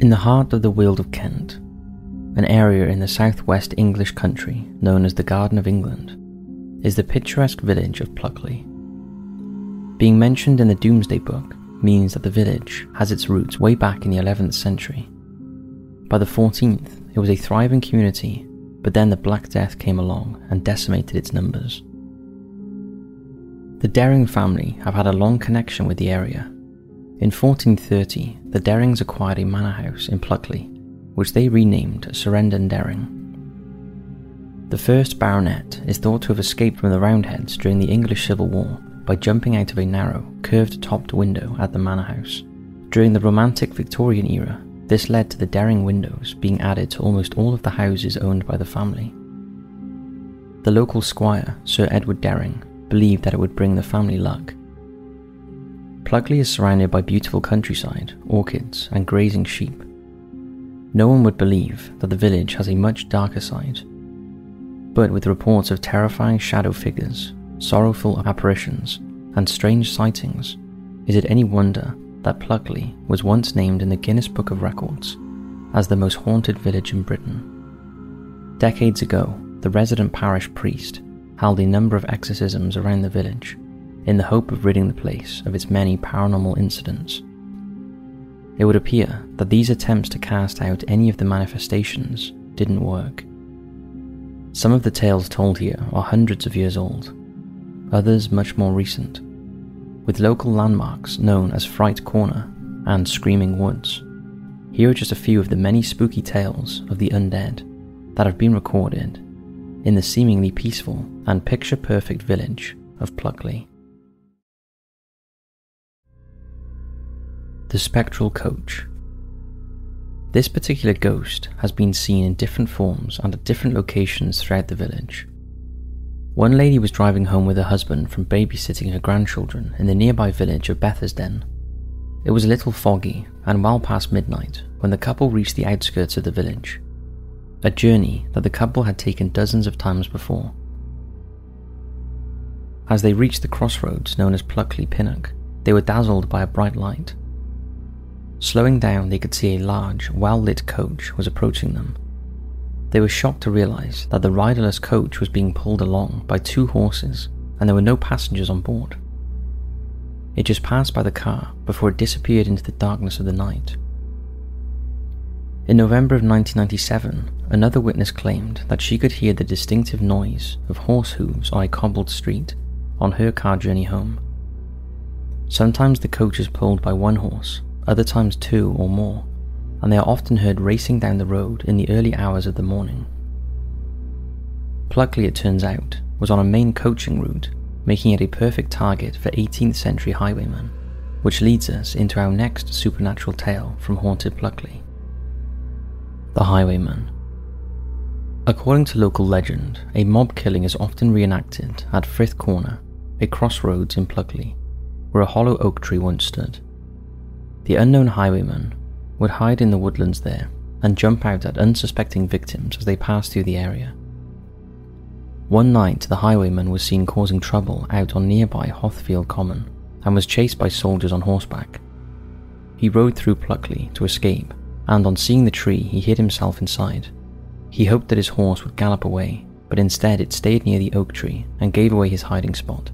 In the heart of the Weald of Kent, an area in the southwest English country known as the Garden of England, is the picturesque village of Pluckley. Being mentioned in the Domesday Book means that the village has its roots way back in the 11th century. By the 14th, it was a thriving community, but then the Black Death came along and decimated its numbers. The Dering family have had a long connection with the area in 1430, the Derings acquired a manor house in Pluckley, which they renamed Surrenden Dering. The first baronet is thought to have escaped from the Roundheads during the English Civil War by jumping out of a narrow, curved topped window at the manor house. During the Romantic Victorian era, this led to the Dering windows being added to almost all of the houses owned by the family. The local squire, Sir Edward Dering, believed that it would bring the family luck Pluckley is surrounded by beautiful countryside, orchids, and grazing sheep. No one would believe that the village has a much darker side. But with reports of terrifying shadow figures, sorrowful apparitions, and strange sightings, is it any wonder that Pluckley was once named in the Guinness Book of Records as the most haunted village in Britain? Decades ago, the resident parish priest held a number of exorcisms around the village in the hope of ridding the place of its many paranormal incidents. It would appear that these attempts to cast out any of the manifestations didn't work. Some of the tales told here are hundreds of years old, others much more recent, with local landmarks known as Fright Corner and Screaming Woods. Here are just a few of the many spooky tales of the undead that have been recorded in the seemingly peaceful and picture perfect village of Pluckley. The spectral coach. This particular ghost has been seen in different forms and at different locations throughout the village. One lady was driving home with her husband from babysitting her grandchildren in the nearby village of Bethersden. It was a little foggy and well past midnight when the couple reached the outskirts of the village, a journey that the couple had taken dozens of times before. As they reached the crossroads known as Pluckley Pinnock, they were dazzled by a bright light Slowing down, they could see a large, well lit coach was approaching them. They were shocked to realize that the riderless coach was being pulled along by two horses and there were no passengers on board. It just passed by the car before it disappeared into the darkness of the night. In November of 1997, another witness claimed that she could hear the distinctive noise of horse hooves on a cobbled street on her car journey home. Sometimes the coach is pulled by one horse other times two or more, and they are often heard racing down the road in the early hours of the morning. Pluckley, it turns out, was on a main coaching route, making it a perfect target for 18th century highwaymen, which leads us into our next supernatural tale from Haunted Pluckley. The Highwayman. According to local legend, a mob killing is often reenacted at Fright Corner, a crossroads in Pluckley, where a hollow oak tree once stood. The unknown highwayman would hide in the woodlands there and jump out at unsuspecting victims as they passed through the area. One night, the highwayman was seen causing trouble out on nearby Hothfield Common and was chased by soldiers on horseback. He rode through Pluckley to escape, and on seeing the tree, he hid himself inside. He hoped that his horse would gallop away, but instead it stayed near the oak tree and gave away his hiding spot.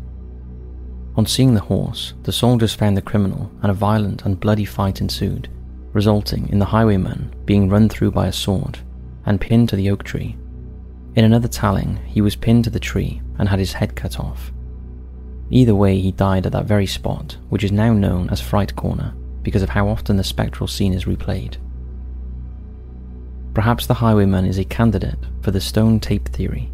On seeing the horse, the soldiers found the criminal and a violent and bloody fight ensued, resulting in the highwayman being run through by a sword and pinned to the oak tree. In another telling, he was pinned to the tree and had his head cut off. Either way, he died at that very spot, which is now known as Fright Corner because of how often the spectral scene is replayed. Perhaps the highwayman is a candidate for the stone tape theory,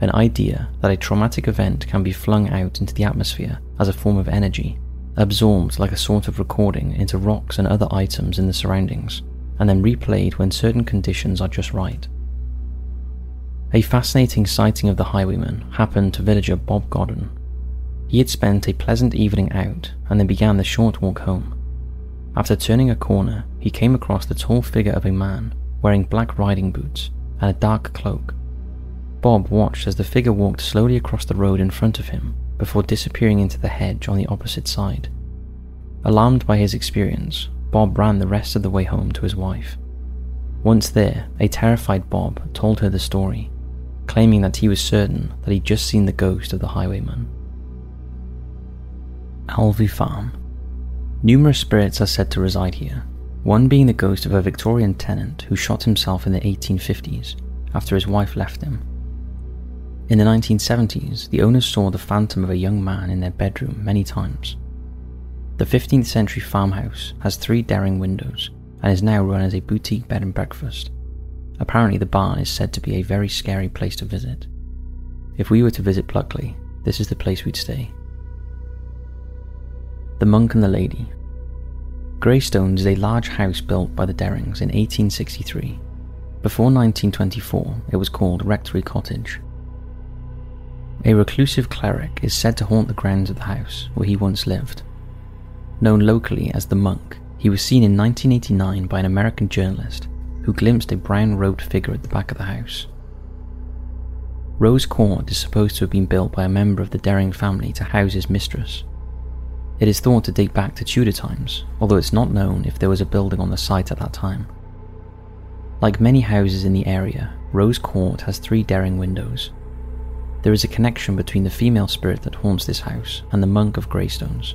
an idea that a traumatic event can be flung out into the atmosphere as a form of energy, absorbed like a sort of recording into rocks and other items in the surroundings, and then replayed when certain conditions are just right. A fascinating sighting of the highwayman happened to villager Bob Godden. He had spent a pleasant evening out and then began the short walk home. After turning a corner, he came across the tall figure of a man wearing black riding boots and a dark cloak Bob watched as the figure walked slowly across the road in front of him before disappearing into the hedge on the opposite side. Alarmed by his experience, Bob ran the rest of the way home to his wife. Once there, a terrified Bob told her the story, claiming that he was certain that he'd just seen the ghost of the highwayman. Elvey Farm. Numerous spirits are said to reside here, one being the ghost of a Victorian tenant who shot himself in the 1850s after his wife left him. In the 1970s, the owners saw the phantom of a young man in their bedroom many times. The 15th century farmhouse has three Dering windows and is now run as a boutique bed and breakfast. Apparently, the barn is said to be a very scary place to visit. If we were to visit Pluckley, this is the place we'd stay. The Monk and the Lady. Greystones is a large house built by the Derings in 1863. Before 1924, it was called Rectory Cottage. A reclusive cleric is said to haunt the grounds of the house where he once lived. Known locally as the Monk, he was seen in 1989 by an American journalist who glimpsed a brown robed figure at the back of the house. Rose Court is supposed to have been built by a member of the Dering family to house his mistress. It is thought to date back to Tudor times, although it's not known if there was a building on the site at that time. Like many houses in the area, Rose Court has three Dering windows. There is a connection between the female spirit that haunts this house and the monk of Greystones.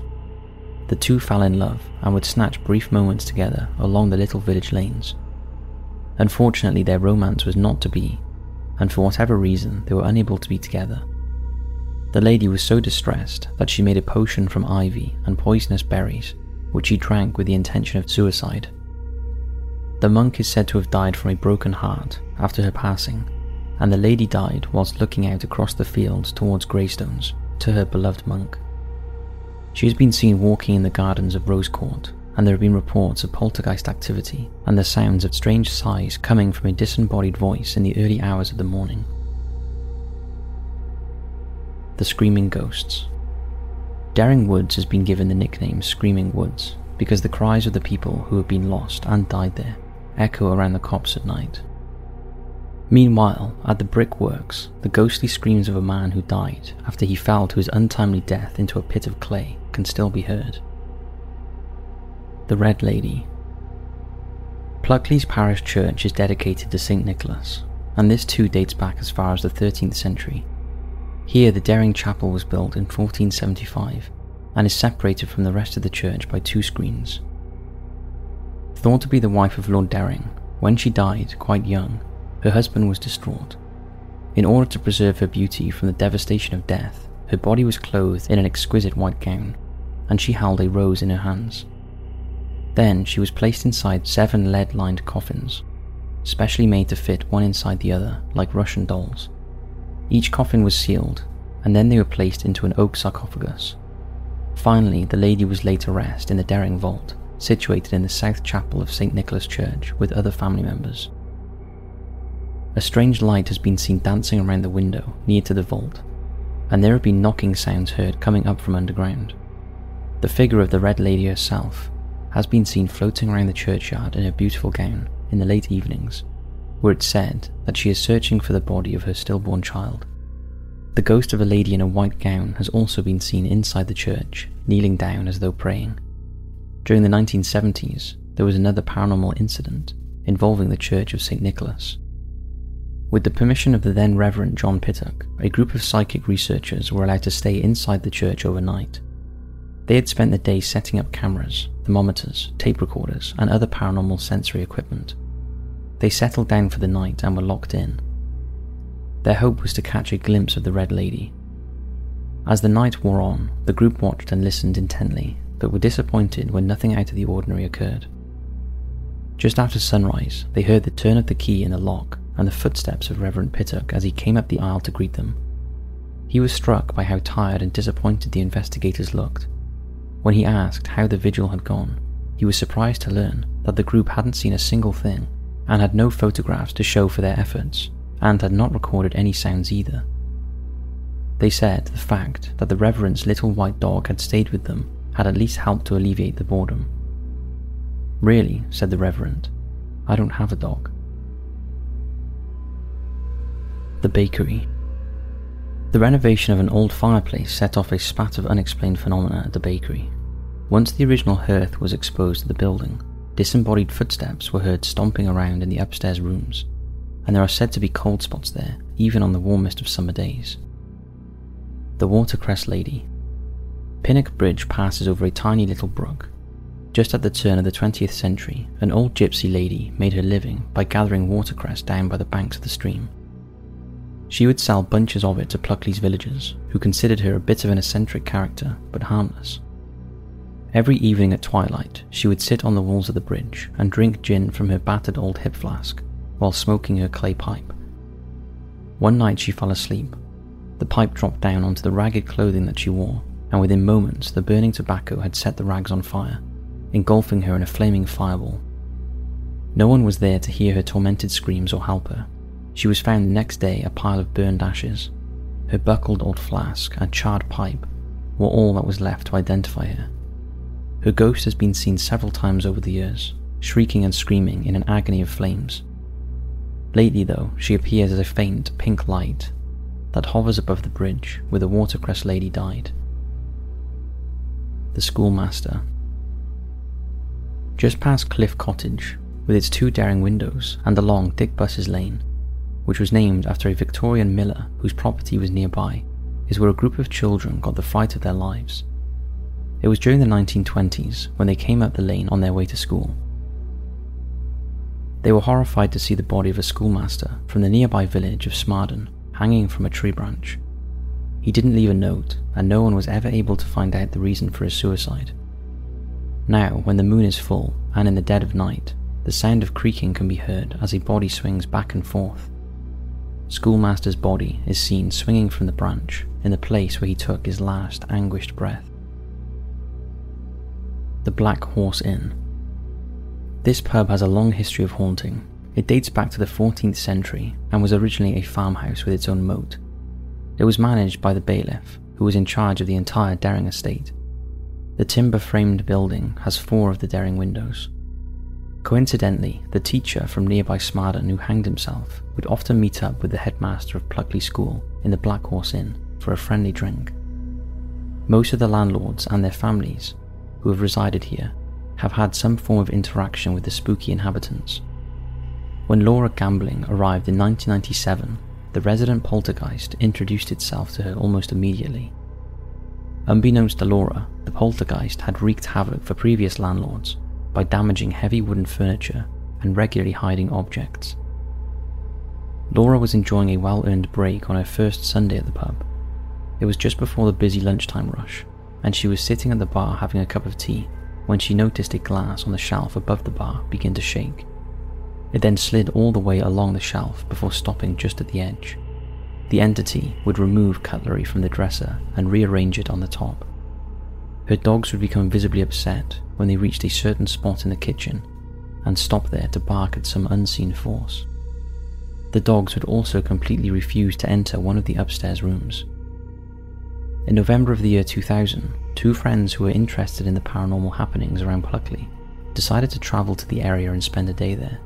The two fell in love and would snatch brief moments together along the little village lanes. Unfortunately, their romance was not to be, and for whatever reason, they were unable to be together. The lady was so distressed that she made a potion from ivy and poisonous berries, which she drank with the intention of suicide. The monk is said to have died from a broken heart after her passing, and the lady died whilst looking out across the fields towards Greystones to her beloved monk. She has been seen walking in the gardens of Rose Court, and there have been reports of poltergeist activity and the sounds of strange sighs coming from a disembodied voice in the early hours of the morning. The Screaming Ghosts. Dering Woods has been given the nickname Screaming Woods because the cries of the people who have been lost and died there echo around the copse at night. Meanwhile, at the brickworks, the ghostly screams of a man who died after he fell to his untimely death into a pit of clay can still be heard. The Red Lady. Pluckley's parish church is dedicated to St. Nicholas, and this too dates back as far as the 13th century. Here, the Dering Chapel was built in 1475 and is separated from the rest of the church by two screens. Thought to be the wife of Lord Dering, when she died quite young, her husband was distraught. In order to preserve her beauty from the devastation of death, her body was clothed in an exquisite white gown, and she held a rose in her hands. Then she was placed inside seven lead lined coffins, specially made to fit one inside the other, like Russian dolls. Each coffin was sealed, and then they were placed into an oak sarcophagus. Finally, the lady was laid to rest in the Dering Vault, situated in the south chapel of St. Nicholas Church with other family members. A strange light has been seen dancing around the window near to the vault, and there have been knocking sounds heard coming up from underground. The figure of the Red Lady herself has been seen floating around the churchyard in her beautiful gown in the late evenings, where it's said that she is searching for the body of her stillborn child. The ghost of a lady in a white gown has also been seen inside the church, kneeling down as though praying. During the 1970s, there was another paranormal incident involving the Church of St. Nicholas. With the permission of the then Reverend John Pittock, a group of psychic researchers were allowed to stay inside the church overnight. They had spent the day setting up cameras, thermometers, tape recorders, and other paranormal sensory equipment. They settled down for the night and were locked in. Their hope was to catch a glimpse of the Red Lady. As the night wore on, the group watched and listened intently, but were disappointed when nothing out of the ordinary occurred. Just after sunrise, they heard the turn of the key in the lock and the footsteps of Reverend Pittock as he came up the aisle to greet them. He was struck by how tired and disappointed the investigators looked. When he asked how the vigil had gone, he was surprised to learn that the group hadn't seen a single thing and had no photographs to show for their efforts, and had not recorded any sounds either. They said the fact that the Reverend's little white dog had stayed with them had at least helped to alleviate the boredom. Really, said the Reverend, I don't have a dog. The bakery. The renovation of an old fireplace set off a spat of unexplained phenomena at the bakery. Once the original hearth was exposed to the building, disembodied footsteps were heard stomping around in the upstairs rooms, and there are said to be cold spots there, even on the warmest of summer days. The Watercress Lady. Pinnock Bridge passes over a tiny little brook. Just at the turn of the 20th century, an old gypsy lady made her living by gathering watercress down by the banks of the stream. She would sell bunches of it to Pluckley's villagers, who considered her a bit of an eccentric character, but harmless. Every evening at twilight, she would sit on the walls of the bridge and drink gin from her battered old hip flask while smoking her clay pipe. One night she fell asleep. The pipe dropped down onto the ragged clothing that she wore, and within moments the burning tobacco had set the rags on fire, engulfing her in a flaming fireball. No one was there to hear her tormented screams or help her. She was found the next day a pile of burned ashes. Her buckled old flask and charred pipe were all that was left to identify her. Her ghost has been seen several times over the years, shrieking and screaming in an agony of flames. Lately, though, she appears as a faint pink light that hovers above the bridge where the watercress lady died. The schoolmaster. Just past Cliff Cottage, with its two Dering windows and along Dick Buss's lane, which was named after a Victorian miller whose property was nearby, is where a group of children got the fright of their lives it was during the 1920s when they came up the lane on their way to school. They were horrified to see the body of a schoolmaster from the nearby village of Smarden hanging from a tree branch. He didn't leave a note, and no one was ever able to find out the reason for his suicide. Now, when the moon is full and in the dead of night, the sound of creaking can be heard as a body swings back and forth. Schoolmaster's body is seen swinging from the branch in the place where he took his last anguished breath the Black Horse Inn. This pub has a long history of haunting. It dates back to the 14th century and was originally a farmhouse with its own moat. It was managed by the bailiff, who was in charge of the entire Dering estate. The timber framed building has four of the Dering windows. Coincidentally, the teacher from nearby Smarden who hanged himself would often meet up with the headmaster of Pluckley School in the Black Horse Inn for a friendly drink. Most of the landlords and their families who have resided here have had some form of interaction with the spooky inhabitants. When Laura Gambling arrived in 1997, the resident poltergeist introduced itself to her almost immediately. Unbeknownst to Laura, the poltergeist had wreaked havoc for previous landlords by damaging heavy wooden furniture and regularly hiding objects. Laura was enjoying a well earned break on her first Sunday at the pub. It was just before the busy lunchtime rush, and she was sitting at the bar having a cup of tea when she noticed a glass on the shelf above the bar begin to shake. It then slid all the way along the shelf before stopping just at the edge. The entity would remove cutlery from the dresser and rearrange it on the top. Her dogs would become visibly upset when they reached a certain spot in the kitchen and stop there to bark at some unseen force. The dogs would also completely refuse to enter one of the upstairs rooms, in November of the year 2000, two friends who were interested in the paranormal happenings around Pluckley decided to travel to the area and spend a day there.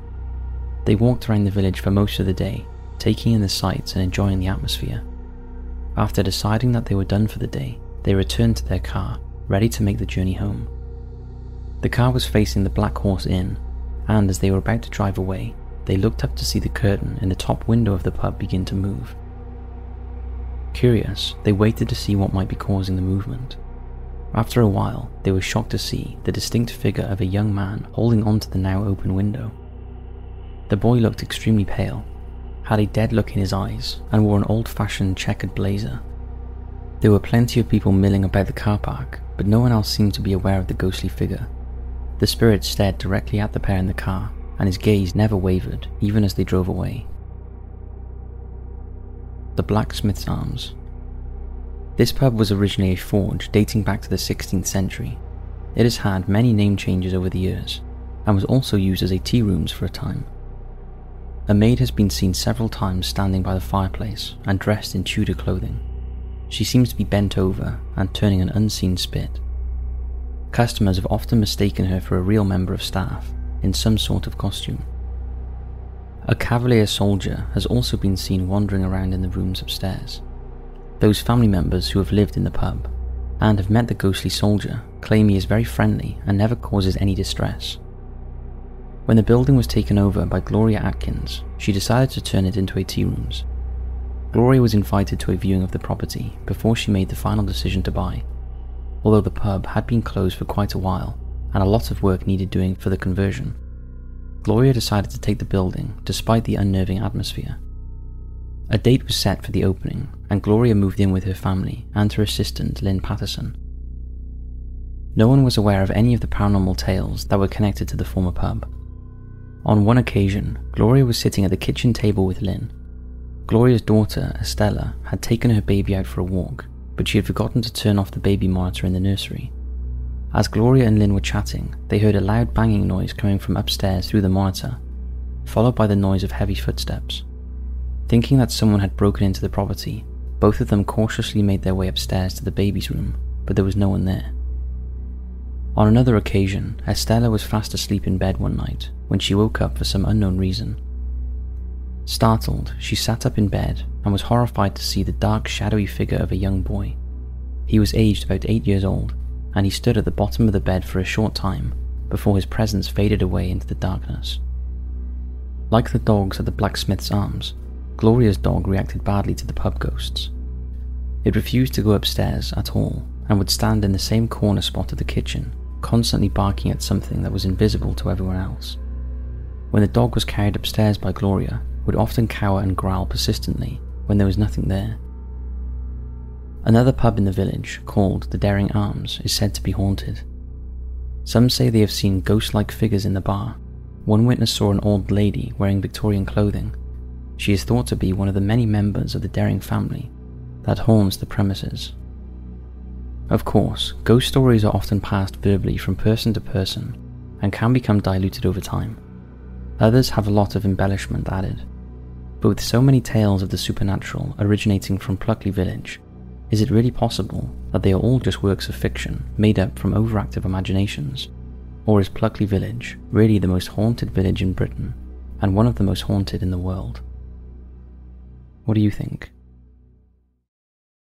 They walked around the village for most of the day, taking in the sights and enjoying the atmosphere. After deciding that they were done for the day, they returned to their car, ready to make the journey home. The car was facing the Black Horse Inn, and as they were about to drive away, they looked up to see the curtain in the top window of the pub begin to move. Curious, they waited to see what might be causing the movement. After a while, they were shocked to see the distinct figure of a young man holding onto the now open window. The boy looked extremely pale, had a dead look in his eyes, and wore an old fashioned checkered blazer. There were plenty of people milling about the car park, but no one else seemed to be aware of the ghostly figure. The spirit stared directly at the pair in the car, and his gaze never wavered, even as they drove away the Blacksmith's Arms. This pub was originally a forge dating back to the 16th century. It has had many name changes over the years, and was also used as a tea rooms for a time. A maid has been seen several times standing by the fireplace and dressed in Tudor clothing. She seems to be bent over and turning an unseen spit. Customers have often mistaken her for a real member of staff in some sort of costume. A Cavalier soldier has also been seen wandering around in the rooms upstairs. Those family members who have lived in the pub and have met the ghostly soldier, claim he is very friendly and never causes any distress. When the building was taken over by Gloria Atkins, she decided to turn it into a tea rooms. Gloria was invited to a viewing of the property before she made the final decision to buy, although the pub had been closed for quite a while and a lot of work needed doing for the conversion. Gloria decided to take the building despite the unnerving atmosphere. A date was set for the opening, and Gloria moved in with her family and her assistant, Lynn Patterson. No one was aware of any of the paranormal tales that were connected to the former pub. On one occasion, Gloria was sitting at the kitchen table with Lynn. Gloria's daughter, Estella, had taken her baby out for a walk, but she had forgotten to turn off the baby monitor in the nursery. As Gloria and Lynn were chatting, they heard a loud banging noise coming from upstairs through the monitor, followed by the noise of heavy footsteps. Thinking that someone had broken into the property, both of them cautiously made their way upstairs to the baby's room, but there was no one there. On another occasion, Estella was fast asleep in bed one night when she woke up for some unknown reason. Startled, she sat up in bed and was horrified to see the dark, shadowy figure of a young boy. He was aged about eight years old, and he stood at the bottom of the bed for a short time before his presence faded away into the darkness. Like the dogs at the blacksmith's arms, Gloria's dog reacted badly to the pub ghosts. It refused to go upstairs at all and would stand in the same corner spot of the kitchen, constantly barking at something that was invisible to everyone else. When the dog was carried upstairs by Gloria, would often cower and growl persistently when there was nothing there. Another pub in the village, called the Dering Arms, is said to be haunted. Some say they have seen ghost like figures in the bar. One witness saw an old lady wearing Victorian clothing. She is thought to be one of the many members of the Dering family that haunts the premises. Of course, ghost stories are often passed verbally from person to person and can become diluted over time. Others have a lot of embellishment added. But with so many tales of the supernatural originating from Pluckley Village, is it really possible that they are all just works of fiction made up from overactive imaginations? Or is Pluckley Village really the most haunted village in Britain and one of the most haunted in the world? What do you think?